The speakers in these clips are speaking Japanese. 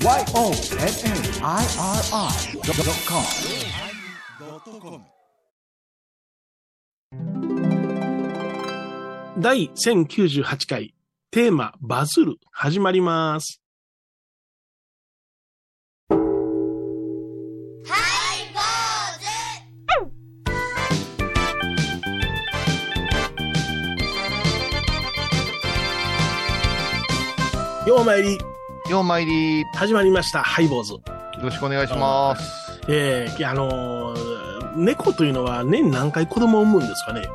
YONNIRI.com 第1098回テーマバズる始まります。ようまいりようまいり、よ始まりました。ハイボーズ。ろしくお願いします。えー、あのー猫というのは年何回子供を産むんですかね？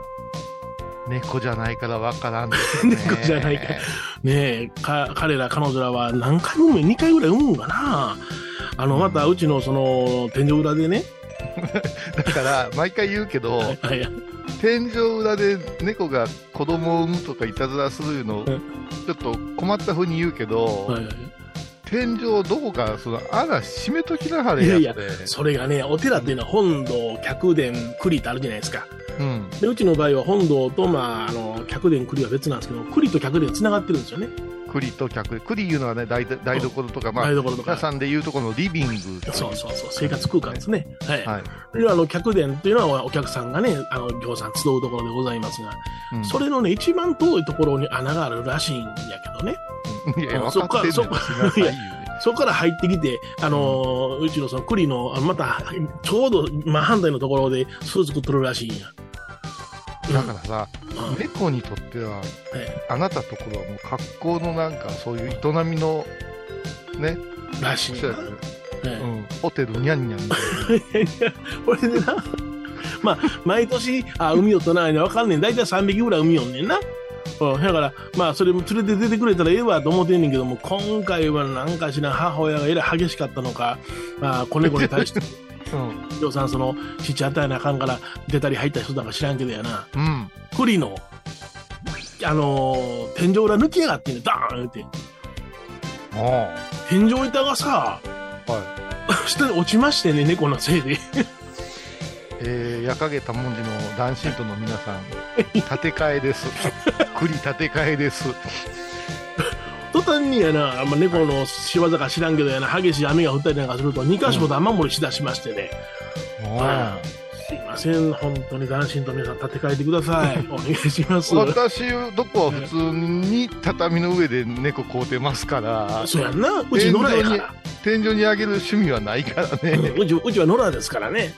猫じゃないからわからんですね。猫じゃないから。ねえ、か、彼ら、彼女らは何回も産む ?2 回ぐらい産むんかな？あの、また、うちのその、天井裏でね、だから、毎回言うけど、はい天井裏で猫が子供を産むとかいたずらするの、うん。ちょっと困った風に言うけど、はいはい天井どこか、その、穴閉めときなはれやいやって。それがね、お寺っていうのは本堂、客殿、栗ってあるじゃないですか。うん。で、うちの場合は本堂と、まあ、あの、客殿、栗は別なんですけど、栗と客殿繋がってるんですよね。栗と客、栗いうのはね、台台所とか、まあ、台所とか皆。さんで言うとこのリビング。そうそうそう、生活空間ですね。はい。はい。であの、客殿っていうのはお客さんがね、あの、行さん集うところでございますが、うんそれのね、一番遠いところに穴があるらしいんやけどね。いや、うん分かそっかしなさいよねそこから入ってきて、あのーうちのその栗の、あまた、ちょうど真反対のところで巣作っとるらしいんや。だからさ、うん。猫にとっては、えあなたところはもう格好のなんかそういう営みのね、えらしいんやそうやね。えうん、ホテルニャンニャンみたいな。えこれでな、まあ、毎年、あ、海をとないね、わかんねん。だいたい3匹ぐらい海よんねんな。うん、だから、まあ、それも連れて出てくれたらええわと思ってんねんけども、今回はなんかしら母親がえらい激しかったのか、まあ、子猫に対して、うんりょうさん、その、父与えなあかんから、出たり入った人だか知らんけどやな。うん栗の、あのー天井裏抜きやがってんねん、ダーンって。あ天井板がさ、あはい 下に落ちましてね、猫のせいで。えー、矢影多文字の男子との皆さん 建て替えです栗建て替えです途端にやな、まあ、猫の仕業か知らんけどやな、激しい雨が降ったりなんかすると、2箇所で雨漏りしだしましてね。あすいません、本当に男子と皆さん立て替えてください。お願いします。私どこは普通に畳の上で猫飼うてますからそうやんな。うち野良やから。天井に上げる趣味はないからね、う んうち、うちは野良ですからね。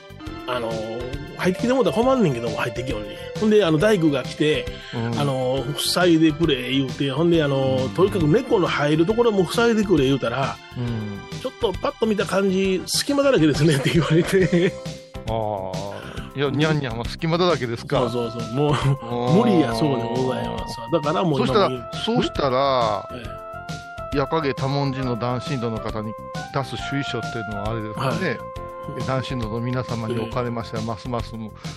あのー入ってきてもらったら困んねんけども、入ってきよんねん。ほんで、あの、大工が来て、うんあのー塞いでくれ言うて、ほんで、あのーとにかく猫の入るところも塞いでくれ言うたら、うん。ちょっとパッと見た感じ、隙間だらけですね って言われて。ああ。いやニャンニャンは隙間だらけですか。そうそうそう。もう、無理やそうでございますわ。だからもうそしたら、そうしたら、え矢影多文字の男子度の方に出す主意書っていうのはあれですかね、男子度の皆様におかれましては、ますます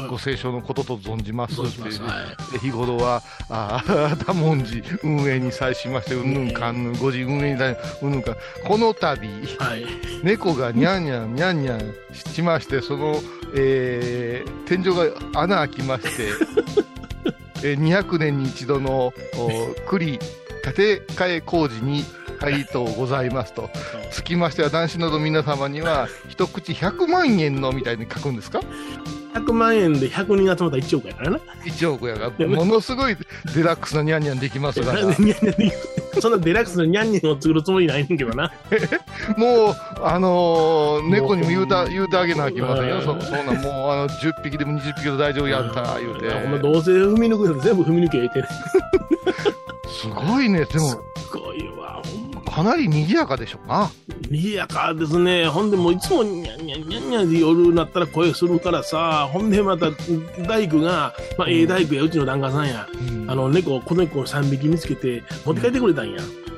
ご清聴のことと存じますっていう。はい。で日頃は、ああ、多文字運営に際しまして、うんぬんかんぬん、ご自運営に際うんぬんかん、この度、はい。猫がにゃんにゃん、にゃんにゃんしまして、その、えー天井が穴開きまして、えー200年に一度のお栗建て替え工事に入りとうございますと。つきましては、男子など皆様には、一口100万円のみたいに書くんですか？100万円で100人集まったら1億やからな。1億やが、ものすごいデラックスなニャンニャンできますから、そんなデラックスのニャンニャンを作るつもりないねんけどな。もう、あのー猫にも言うた、言うてあげなあきませんよ。うんそそんなんもう、あの、10匹でも20匹でも大丈夫やった、言うて。どうせ踏み抜くやつ全部踏み抜け言ってね。すごいね。でも、すごいわ。ほんまかなり賑やかでしょうな。賑やかですね。ほんでもういつもニャンニャンニャンニャンで夜になったら声するからさ、ほんでまた大工が、まあ、ええ大工や、うちの檀家さんや。あの、猫、子猫3匹見つけて持って帰ってくれたんや。あ、ええだいぶ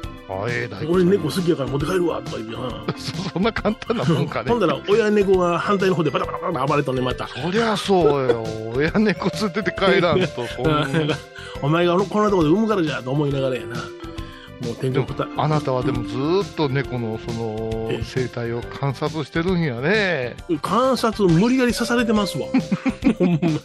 俺猫好きやから持って帰るわ、とか言って、は そそんな簡単なもんかねほん。だら親猫が反対の方でバタバタバタ暴れとんね、また。そりゃそうよ。親猫連れてて帰らんと、そんな。お前がこんなところで産むからじゃと思いながらやな。もう天井た。あなたはでもずーっと猫のそのえ生態を観察してるんやね。観察無理やり刺されてますわ。ほんまに。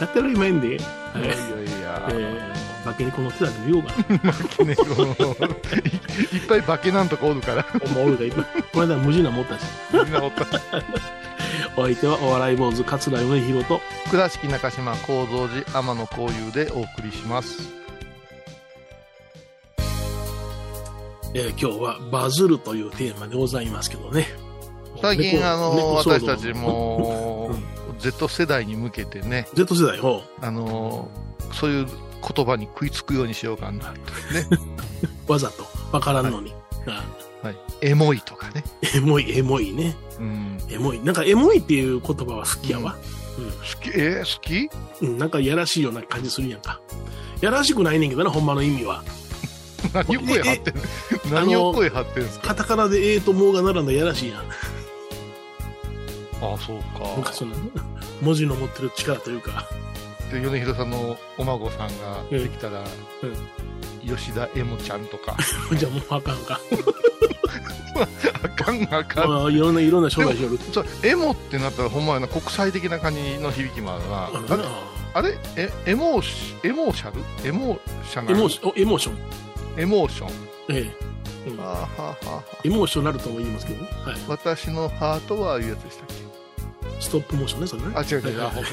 やってる今えんで。はいいやいやいや。えー化け猫の手だけ見ようかな。ね、このいいっぱい化けなんとかおるから、ほんまおるがいっぱい。この間無事な持ったし。みんなおった。お相手はお笑い坊主桂米宏と、倉敷中島幸三寺天野幸雄でお送りします。えー今日はバズるというテーマでございますけどね。最近、猫あの、私たちも、Z 世代に向けてね、Z 世代をあの、そういう言葉に食いつくようにしようかな。わざとわからんのに。あはい。エモいとかね。エモい、エモいね。うん。エモい。なんかエモいっていう言葉は好きやわ。好き、えー好き？うん、なんかやらしいような感じするやんか。やらしくないねんけどな、ほんまの意味は。何を声張ってん何を声張ってんすか？カタカナでええともうが並んだらやらしいやん。ああ、そうか。なんかその、文字の持ってる力というか。で、米広さんのお孫さんができたら、吉田エモちゃんとか。じゃあもうあかんか。あかんあかん。まあ、いろんな、いろんな商売しよる。そう、エモってなったらほんまやな、国際的な感じの響きもあるな。あれあれ？えエモーシエモーシャル？エモーシャナルエモーション、おエモーション。エモーション。ええ。うんあーはあはエモーショナルとも言いますけどね。はい。私のハートはいうやつでしたっストップモーションね、それね。けあ、違う違う。あ、はい本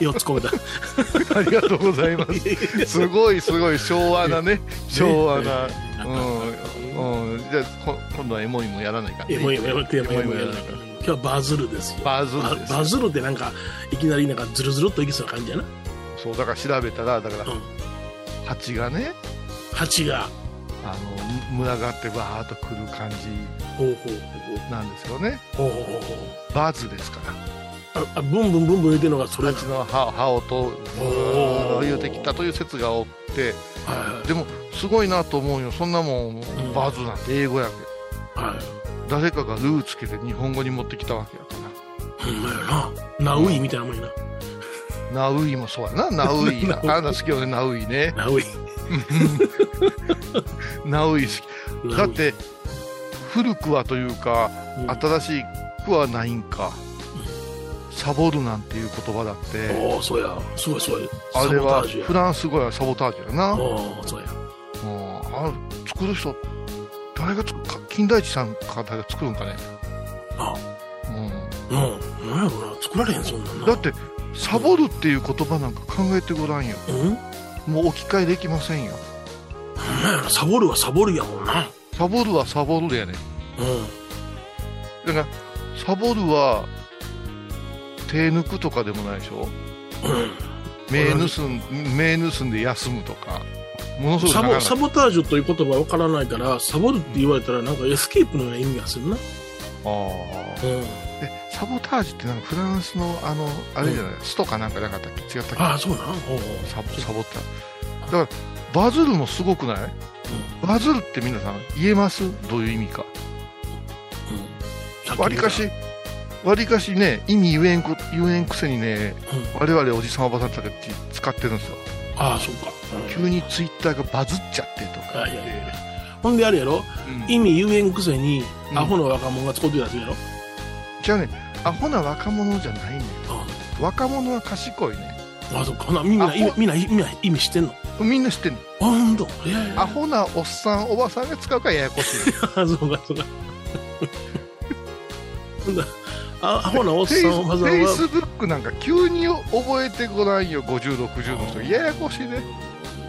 4つ込めた。当だ。ありがとうございます。すごいすごい昭和なね。昭和な。うん。うん。じゃあ、こ今度はエモいもやらないか、エモい、エモい、テーマエモいやらないか。今日はバズるですよ。バズるババズるってなんか、いきなりなんかズルズルっといきそうな感じやな。そう、だから調べたら、だからう、ん。蜂がね、蜂が、あの、群がってバーっと来る感じほうほうほなんですよね。うほう。ほうほうほう。バズですから。あ、あブンブンブンブン言ってるのがそれ。蜂の歯歯をとおー言うてきたという説がおってはいはいでもすごいなと思うよそんなもんバズなんて英語やけはい。誰かがルーつけて日本語に持ってきたわけやかほんまやな。ナウイみたいなもんやらナウイもそうやなナウイあんな 好きよねナウイねな。ナウイ。ナウイ好き だって古くはというかうん、新しくはないんかサボるなんていう言葉だっておお、そうや。すごいすごい。あれはフランス語やサボタージュやなおお、そうや。もうあ作る人誰がつか金田一さんか誰が作るんかね、あ、ううん。なんやろな。作られへん、そんなん。だってサボるっていう言葉なんか考えてごらんようんもう置き換えできませんよほんまやな。サボるはサボるやもんな。サボるはサボるでやねうん。だからサボるは手抜くとかでもないでしょ？うん。目盗ん目盗んで休むとか。ものすごいサボタージュという言葉わからないから、サボるって言われたらなんかエスケープのような意味がするな。ああうん。えサボタージュってなんかフランスのあのあれじゃない、ストかなんかなかったっけ？違ったっけ？ああ、そうなん？おうおう。サボサボった。だからバズるもすごくない？バズるって皆さん言えます？どういう意味か。うん。わりかしわりかしね意味言えんこ言えんくせにねうん。我々おじさんおばさんたち使ってるんですよ。ああ、そうか。急にツイッターがバズっちゃってとかあいやいやいや。ほんであれやろ？うん。意味言えんくせに、うん。アホの若者が使ってるやつやろ？じゃあねアホな若者じゃないね若者は賢いねああ、そっか。ほな、みんな、みんな、意味知ってんの？みんな知ってんの？あ、ほんと。ええアホなおっさんおばさんが使うからややこしいあ、そうか、そうか。アホなおっさん、おばさんは、フェイスブックなんか急に覚えてごらんよ5060の人ややこしいね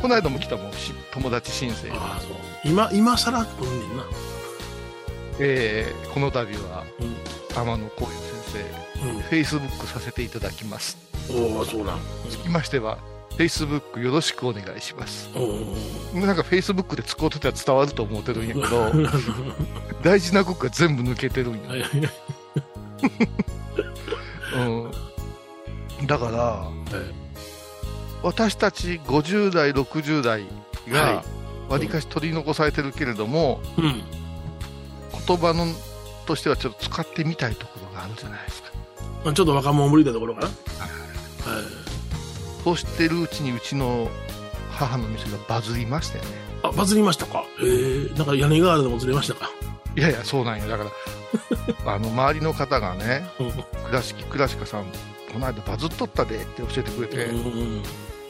この間も来たもんし友達申請ああ、そう。今、今更来んねんな。えーこの度はうん。天野幸雄先生フェイスブックさせていただきますうん。おお、そうなん。つきましてはフェイスブックよろしくお願いします。なんかフェイスブックで使うとったら伝わると思ってるんやけど 大事なことが全部抜けてるんや、はいはい。は いうん、だから私たち50代60代がはわりかし取り残されてるけれども、うん。言葉のとしてはちょっと使ってみたいところがあるじゃないですか。まあ、ちょっと若者無理なところかな。はい。そうしてるうちにうちの母の店がバズりましたよねあ、バズりましたか？へえ。なんか屋根瓦でもずれましたか？いやいやそうなんやだから あの周りの方がねうん。「倉敷倉敷さんこの間バズっとったで」って教えてくれて、うん。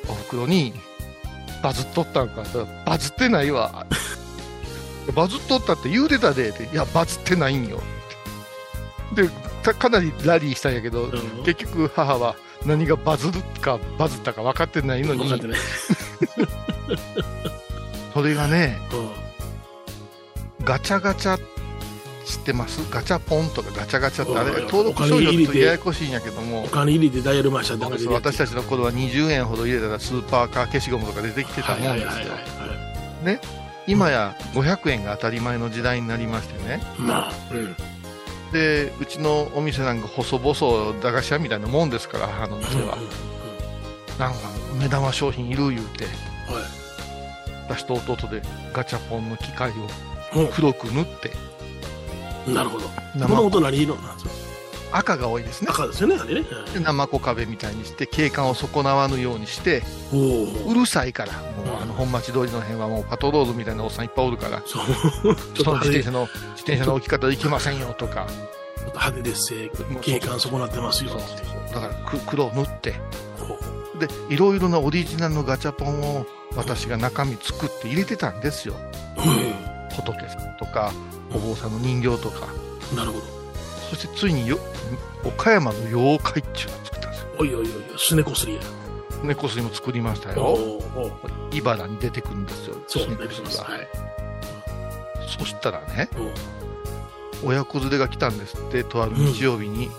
お袋に、バズっとったんか？バズってないわ。バズっとったって言うてたでって、いや、バズってないんよ。で、たかなりラリーしたんやけど、うん結局母は何がバズるかバズったか分かってないのに。分かって、ない。それがね、うん。ガチャガチャ知ってます？ガチャポンとかガチャガチャってあれうん。登録商お金入れてややこしいんやけども。お金入れてダイヤル回しただけで。私たちの頃は20円ほど入れたらスーパーカー消しゴムとか出てきてたはいもんですよ。はいはいはい。今や500円が当たり前の時代になりましてね。まあ、うん。でうちのお店なんか細々駄菓子屋みたいなもんですから母の店は。なんか目玉商品いる言うてはい私と弟でガチャポンの機械をうん。黒く塗って。なるほど。生。もともと何色なんですか？赤が多いですね赤ですよね、あれね。で生子壁みたいにして景観を損なわぬようにしておうお。るさいからもううんあの本町通りの辺はもうパトロールみたいなおっさんいっぱいおるからそう。その自転車の自転車の置き方できませんよとかちょっと派手ですせ景観損なってますよ。だからく黒を塗ってでいろいろなオリジナルのガチャポンを私が中身作って入れてたんですよ仏さんとかお坊さんの人形とかうん。なるほど。そしてついによ岡山の妖怪っていうのを作ったんですよ。おいおいおい、すねこすりや。猫すりも作りましたおよおお茨に出てくるんですよ。そう、猫出てきます。ははい。そしたらねうん。親子連れが来たんですってとある日曜日に、うん。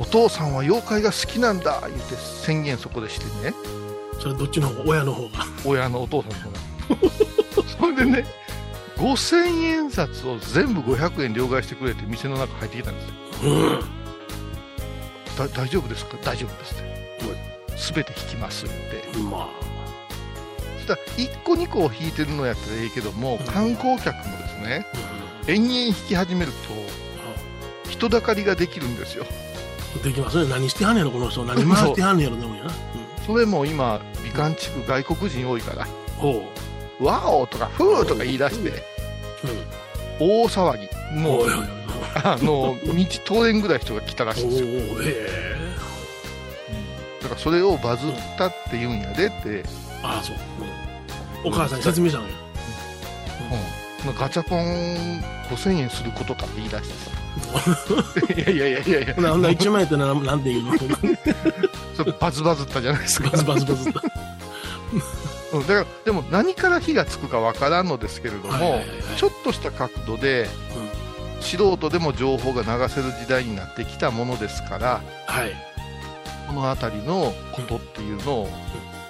お父さんは妖怪が好きなんだ言って宣言そこでしてね。それどっちの方？親の方が。親のお父さんの方が。それでね5000円札を全部500円両替してくれて店の中入ってきたんですようん。だ大丈夫ですか？大丈夫ですって全て引きますってまあ。そしたら1個2個を引いてるのやったらいいけどもうん観光客もですねう延々引き始めると人だかりができるんですよん。できますね。何してはんねやろ、この人。何回してはんねやろ、でもやな。それも今美観地区外国人多いからうん。おう。ワオとかフーとか言い出してうん。大騒ぎもう。あの道通れんぐらい人が来たらしいんですよ。だからそれをバズったって言うんやでって、ああ、そう。うんお母さんに説明したのよ。うん、ガチャポン5000円することかって言い出してさ いやいやいやいやいやほな、ほんなら1万円ってななんて言うの？それバズバズったじゃないですかバズバズバズと。うん、だからでも何から火がつくかわからんのですけれども、はいはいはいはい。ちょっとした角度で素人でも情報が流せる時代になってきたものですからはい。この辺りのことっていうのを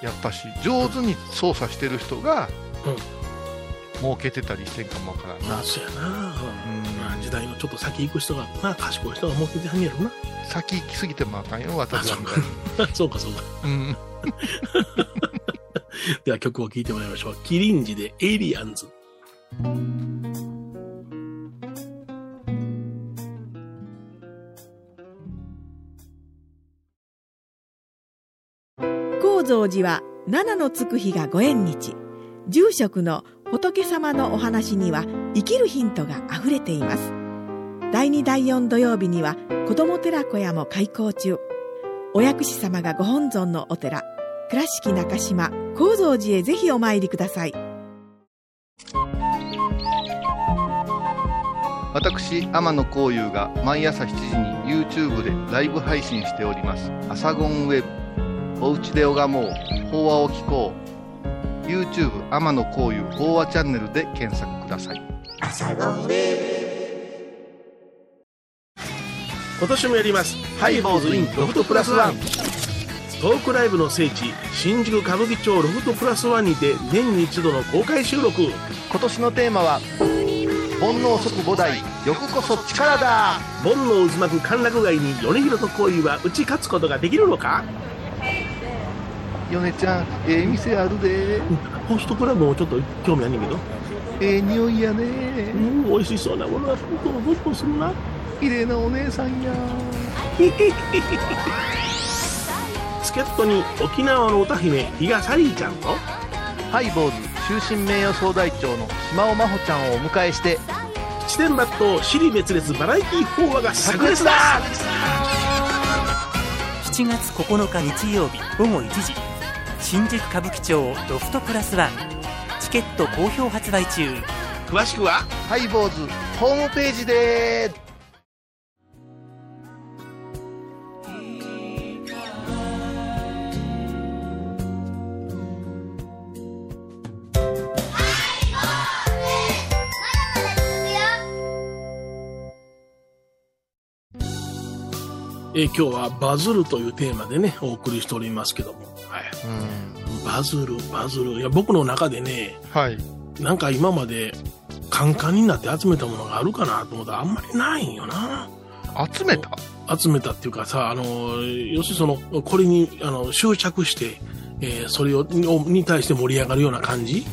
やっぱし上手に操作してる人がうん。儲けてたりしてんかもわからんな。まあ、そうやな。うん。うんまあ時代のちょっと先行く人が、な、賢い人が持っててはんねやろ先行き過ぎてもあかんよ私はみたいなな。そうか、そうか。うん では曲を聴いてもらいましょう。キリンジでエイリアンズ。高蔵寺は七のつく日がご縁日住職の仏様のお話には生きるヒントがあふれています第2第4土曜日には子ども寺小屋も開校中お薬師様がご本尊のお寺倉敷中島・高蔵寺へぜひお参りください。私天野幸雄が毎朝7時に YouTube でライブ配信しております「アサゴンウェブ」「おうちで拝もう。法話を聞こう」YouTube 天野幸雄法話チャンネルで検索ください。今年もやります。ハイボーズインロフトプラスワン。トークライブの聖地、新宿歌舞伎町ロフトプラスワンにて年に一度の公開収録。今年のテーマは「煩悩即菩提欲こそ力だ煩悩渦巻く歓楽街に米広と恋は打ち勝つことができるのか」米ちゃんええ店あるでホストクラブもちょっと興味あんねんけど。ええ匂いやうねん、美味しそうなものがふっとふっとするな。綺麗なお姉さんや 助っ人に沖縄の歌姫、比嘉サリーちゃんと、ハイボーズ終身名誉総代長の島尾真帆ちゃんをお迎えして七点抜刀、尻滅裂バラエティー法話が炸裂だ。7月9日日曜日午後1時新宿歌舞伎町ロフトプラスワンチケット好評発売中。詳しくは？ハイボーズホームページでえー今日はバズるというテーマでね、お送りしておりますけども。はい。うんバズる、バズる。いや、僕の中でね、はいなんか今までカンカンになって集めたものがあるかなと思ったらあんまりないんよな。集めた？集めたっていうかさ、あの、要するにその、これに、あの、執着して、えーそれを、にに対して盛り上がるような感じ？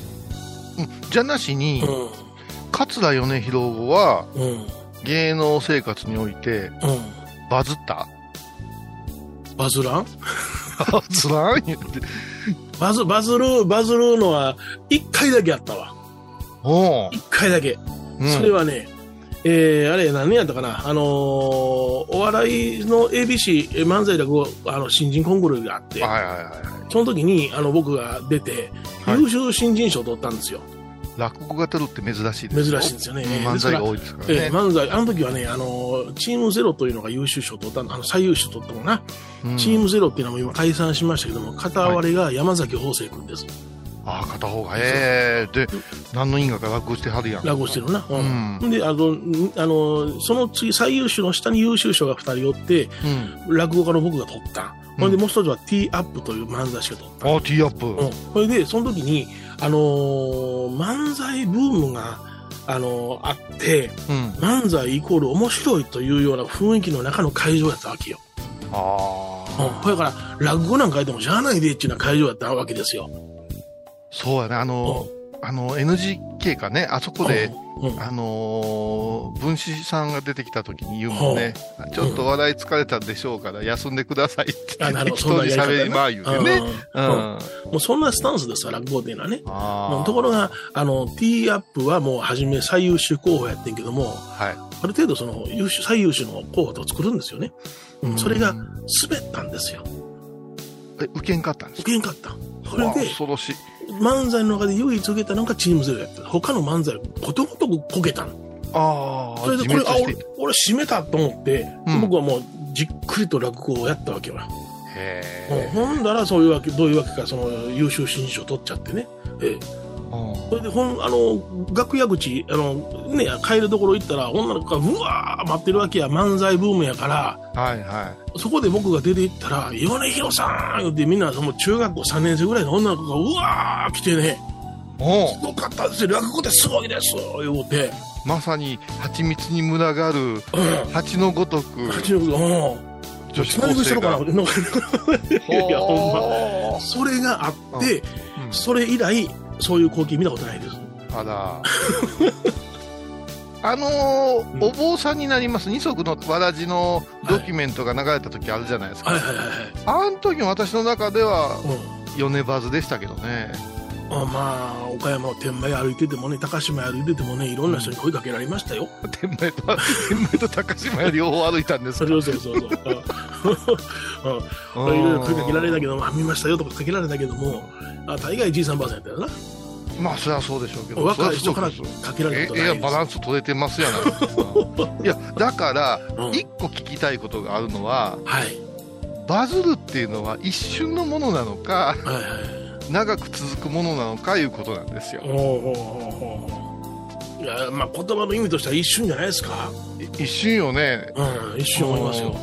うんじゃなしに、う桂米広はん。うん。芸能生活においてうん。バズった？バズらん？バズらん言って。バズ、バズる、バズるのは、一回だけあったわ。おう。一回だけ。うん。それはね、えー、あれ、何年やったかな、あのーお笑いの ABC えー漫才落語、あの、新人コンクールがあって、はいはいはいはい。その時に、あの、僕が出て、はい。優秀新人賞を取ったんですよ。落語が取るって珍しいですよ珍しいんですよね。漫才が多いですからえねー、漫才、あの時はね、あのーチームゼロというのが優秀賞を取ったの、あの、最優秀取ったのかな、うん。チームゼロっていうのも今解散しましたけども、片割れが山崎邦生君です。ああ片方が。ええで何の因果か落語してはるやん。落語してるな。うん。うで、あの、んあの、その次、最優秀の下に優秀賞が2人おって、うん。落語家の僕が取った。うんで、もう一つは T アップという漫才師が取った。ああティーアップ、うん。それで、その時に、あのー漫才ブームが、あのーあって、うん漫才イコール面白いというような雰囲気の中の会場やったわけよ。うん。ああ、これから、落語なんかやってもしゃあないでっていうような会場やったわけですよ。そうやねあの、あの NGK かねあそこで、あのー分子さんが出てきた時に言うもんね、ちょっと笑い疲れたでしょうから休んでくださいってあなるほど適当に喋りまあ言うてね。もうそんなスタンスですから、落語っていうのはね。ところが、あの、T アップはもう初め最優秀候補やってんけども、はい。ある程度その優秀、最優秀の候補と作るんですよね。うん、それが滑ったんですよ。え、受けんかったんですか？受けんかった。それで、恐ろしい。漫才の中で唯一受けたのがチームゼロやった。他の漫才はことごとくこけたの。ああ、それでこれ、あ、俺俺締めたと思って、うん僕はもうじっくりと落語をやったわけよ。へうんほんだらそういうわけ、どういうわけか、その優秀新人賞取っちゃってね。ええーそれで、ほん、あの、楽屋口、あの、ね、帰るところ行ったら、女の子がうわー待ってるわけや、漫才ブームやから、はいはそこで僕が出て行ったら、米広さん言ってみんな、その中学校3年生ぐらいの女の子が、うわー来てね、すごかったですよ、落語ってすごいです。言うて、まさに蜂蜜に群がるうん。蜂のごとく。八のうん。女子。いや、ほんま。ま。それがあって、うん。それ以来、そういう光景見たことないです。あら。あのーうんお坊さんになります二足のわらじのドキュメントが流れた時あるじゃないですか、はいはいはいはい。あの時の私の中ではうん。米バズでしたけどねあまあ、岡山の天満屋歩いててもね、高島屋歩いててもね、いろんな人に声かけられましたよ。天満と天満と高島屋両方歩いたんですかそうそうそうそう。うんうんいろいろ声かけられたけども、あ見ましたよとかかけられたけども、あ大概じいさんばあさんやったよな。まあそりゃそうでしょうけど若い人からかけられえたことないです。バランス取れてますやないですか いやだからうん一個聞きたいことがあるのははい。バズるっていうのは一瞬のものなのかはいはい。長く続くものなのかいうことなんですよいや、まあ言葉の意味としては一瞬じゃないですか。い一瞬よねうん、一瞬思いますよ。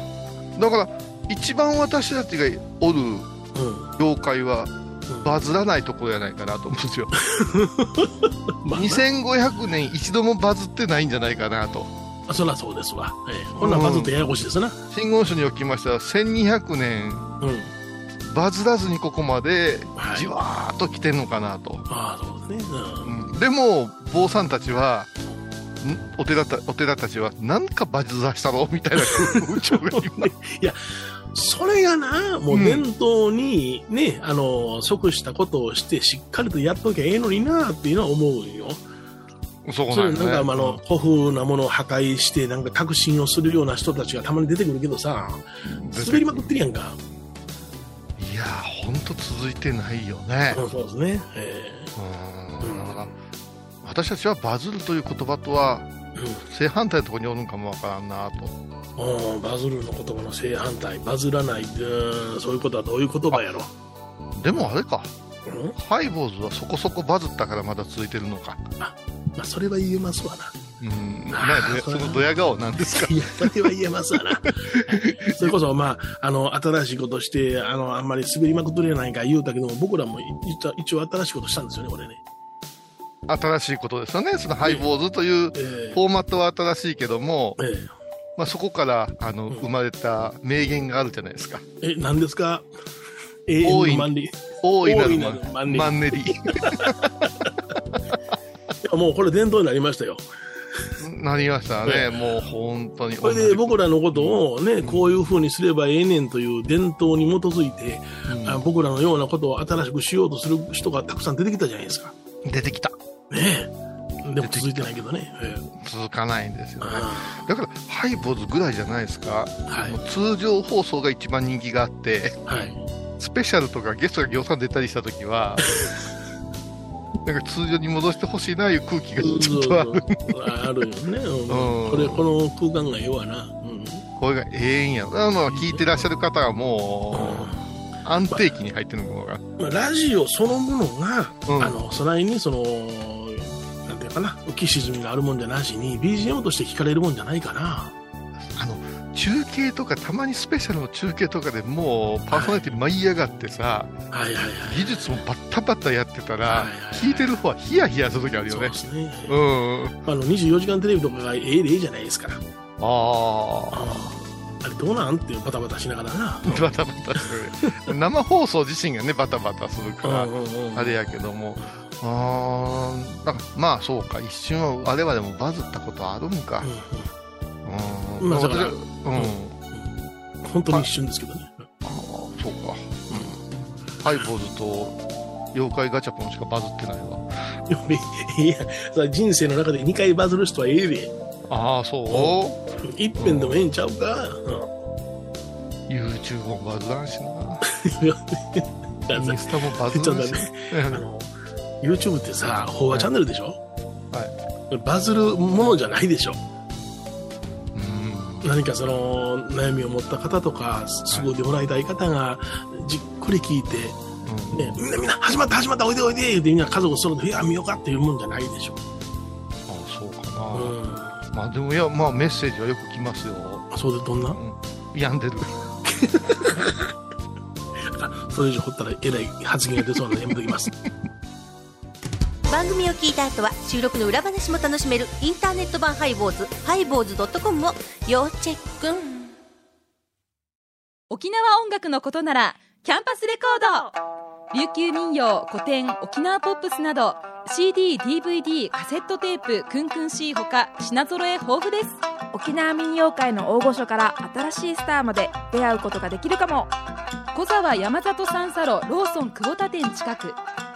だから一番私たちがおるうん。業界はうんバズらないところやないかなと思うんですよ まあ、2500年一度もバズってないんじゃないかなとあそらそうですわ。ええ、こんなんバズってややこしいですな。真言書におきましては1200年うん。バズらずにここまではい。じわーっと来てんのかなと、ああ、そうですね。うん。うん。でも坊さんたちはん？お寺たお寺たちはなんかバズらしたろみたいな風潮が今。それがな、もう伝統にね、あの、即したことをして、しっかりとやっときゃええのになっていうのは思うよ。そうそれなんなんですねか、あの、古風なものを破壊して、なんか革新をするような人たちがたまに出てくるけどさ、滑りまくってるやんか。いいやー、ほんと続いてないよね。うんそうですね。えうん。だから、私たちはバズるという言葉とは、正反対のところにおるんかもわからんなと。えうん、バズるの言葉の正反対、バズらない、うんそういうことはどういう言葉やろ。でもあれか、うん？ハイボーズはそこそこバズったからまだ続いてるのか。まあ、それは言えますわな。うん。あーね、そのドヤ顔なんですか。いや、それは言えますわな。それこそ、まあ、あの、新しいことして、あの、あんまり滑りまくっとるやないか言うたけども、僕らも一応新しいことしたんですよね、これね。新しいことですよね。そのハイボーズというえフォーマットは新しいけども、ええまあ、そこからあのうん生まれた名言があるじゃないですか。ええ、何ですか？大いなるマンネリマンネリ。いやもうこれ伝統になりましたよ。なりましたえね。もう本当に。これで僕らのことをね、こういうふうにすればええねんという伝統に基づいて、うんあ僕らのようなことを新しくしようとする人がたくさん出てきたじゃないですか。出てきた。ねえ。でも続いてないけどね。ええ続かないんですよね。あだから、ハイボーズぐらいじゃないですか。あはい。通常放送が一番人気があって、はい。スペシャルとかゲストがぎょうさん出たりしたときは、なんか通常に戻してほしいないう空気がちょっとある。あるよね。うんうんこれ、この空間がええわな。うん。これがええんや。あの、聞いてらっしゃる方はもう、安定期に入ってるのが。まあラジオそのものが、うんあの、そないにその、なんていうかな、浮き沈みがあるもんじゃなしに、BGM として聞かれるもんじゃないかな。あの、中継とか、たまにスペシャルの中継とかでもう、パーソナリティ舞い上がってさ、はいはいはい。技術もバッタバタやってたらはいはいはい、聞いてる方はヒヤヒヤする時あるよねそうで。すね。うん。ああの、24時間テレビとかがええでええじゃないですか。ああれどうなんっていうバタバタしながらな。ー、バタバタしてる。生放送自身がね、バタバタするから、うんうんうんあれやけども、あーなんかまあそうか、一瞬は我々もバズったことあるんか。うん。まあだからうん。うん本当に一瞬ですけどね。ああ、そうか。ハイボーズと妖怪ガチャポンしかバズってないわ。いや人生の中で2回バズる人はええで。ああ、そう？一遍でもええんちゃうか。?YouTube もバズらんしな。うんインスタもバズちょっらんしとねあの YouTube ってさ、飽和チャンネルでしょ？はバズるものじゃないでしょ？うん。何かその悩みを持った方とか、すぐでもらいたい方がじっくり聞いて、うんね、みんなみんな始まった始まったおいでおいで言ってみんな家族そろっていや見ようかっていうもんじゃないでしょ。ああ、そうかな。うん。まあでもいや、まあメッセージはよく来ますよ。そうでどんな？病んでる。それ以上掘ったらえらい発言が出そうなのでやめときます。番組を聞いた後は収録の裏話も楽しめるインターネット版ハイボーズハイボーズドットコムを要チェック。沖縄音楽のことならキャンパスレコード。琉球民謡古典沖縄ポップスなど CDDVD カセットテープクンクン C ほか品揃え豊富です。沖縄民謡界の大御所から新しいスターまで出会うことができるかも。小沢山里三佐路ローソン久保田店近く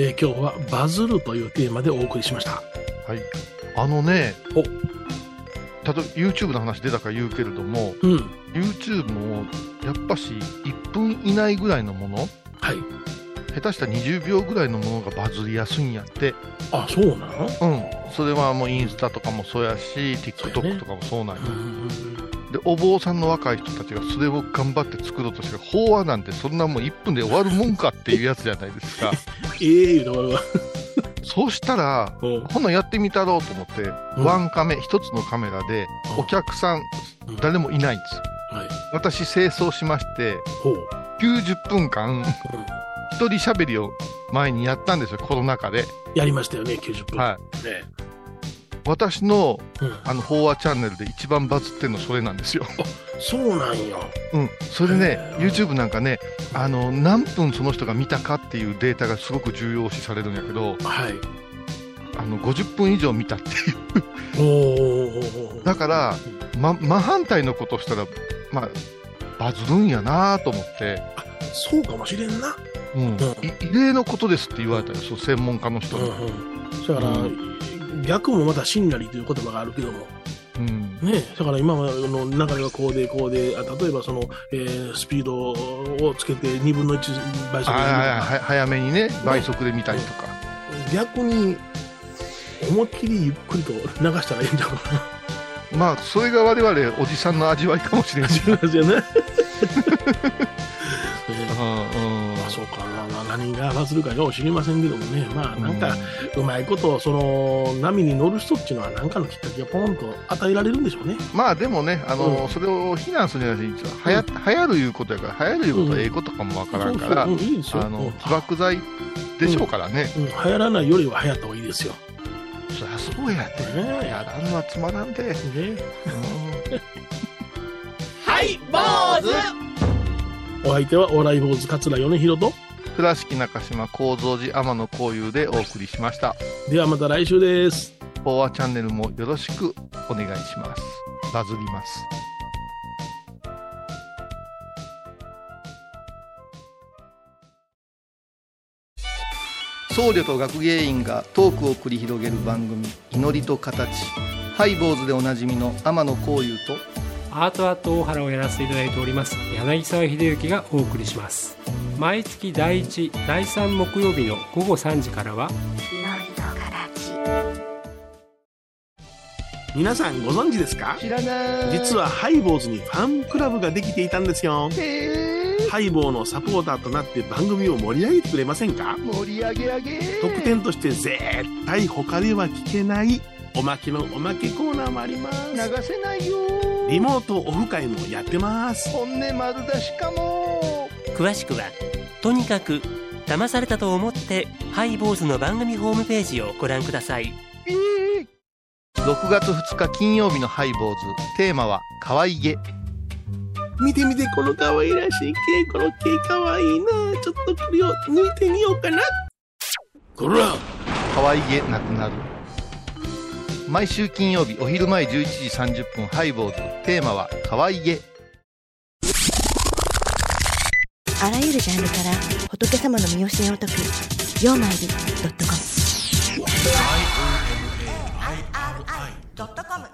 えー今日はバズるというテーマでお送りしました。はい。あのね、お例えば YouTube の話出たから言うけれども、うん。YouTube もやっぱし1分以内ぐらいのもの、はい。下手したら20秒ぐらいのものがバズりやすいんやって。あ、そうなの？うん。それはもうインスタとかもそうやし、TikTok とかもそうなんや。うんで、お坊さんの若い人たちがそれを頑張って作ろうとして、法話なんてそんなもん1分で終わるもんかっていうやつじゃないですか。ええ言う。そうしたら、うんほなやってみたろうと思って、うんワンカメ、一つのカメラで、うんお客さんうん、誰もいないんですよ。はい。私、清掃しまして、ほう。90分間、うん一人喋りを前にやったんですよ、コロナ禍で。やりましたよね、90分。はい。ね私のうんあの飽和チャンネルで一番バズってんのそれなんですよ。そうなんや。うん、それでね YouTube なんかね、あの何分その人が見たかっていうデータがすごく重要視されるんやけど、はい。あの50分以上見たっていう。だから、ま、真反対のことしたら、まあ、バズるんやなと思って、そうかもしれんな。うん異例のことですって言われたよ、そう専門家の人に。だから、逆もまた真なりという言葉があるけども。うんね、だから今の流れがこうでこうで、あ例えばその、えースピードをつけて2分の1倍速で早めにね、倍速で見たりとか。逆に思いっきりゆっくりと流したらいいんじゃない？かな。まあ、それが我々おじさんの味わいかもしれない。違うじゃない。何がバズるかよう知りませんけどもね、まあなんか、うまいこと、その波に乗る人っていうのは、何かのきっかけがポンと与えられるんでしょうね。まあでもね、あのうん。それを非難するんじゃなはや流行るいうことやから、流行るいうことはええことかもわからん。から。あの起爆剤でしょうからね。うん、流行らないよりは流行った方がいいですよ。そりゃそうやで。ねやらんのはつまらんで。ね はい坊主。お相手はお笑い坊主桂米広と、倉敷中島幸三寺天野幸雄でお送りしました。ではまた来週です。フォアチャンネルもよろしくお願いします。バズります。僧侶と学芸員がトークを繰り広げる番組「祈りと形」ハイボーズでおなじみの天野幸雄とアートアート大原をやらせていただいております柳沢秀幸がお送りします。毎月第1第3木曜日の午後3時からは皆さんご存知ですか？知らない。実はハイボーズにファンクラブができていたんですよ。ハイボーのサポーターとなって番組を盛り上げてくれませんか？盛り上げ上げ。特典として絶対他では聞けないおまけのおまけコーナーもあります。流せないよリモートオフ会もやってます。本音丸出しかも。詳しくはとにかく騙されたと思ってハイボーズの番組ホームページをご覧ください。6月2日金曜日のハイボーズテーマは「可愛げ。見て見てこの可愛らしい毛この毛可愛いな。ちょっとこれを抜いてみようかな。こら！可愛げなくなる」毎週金曜日お昼前11時30分ハイボーズ。テーマはかわいげ。あらゆるジャンルから仏様の見教えを解く「曜マイルドットコム」「IOMAIRI.com」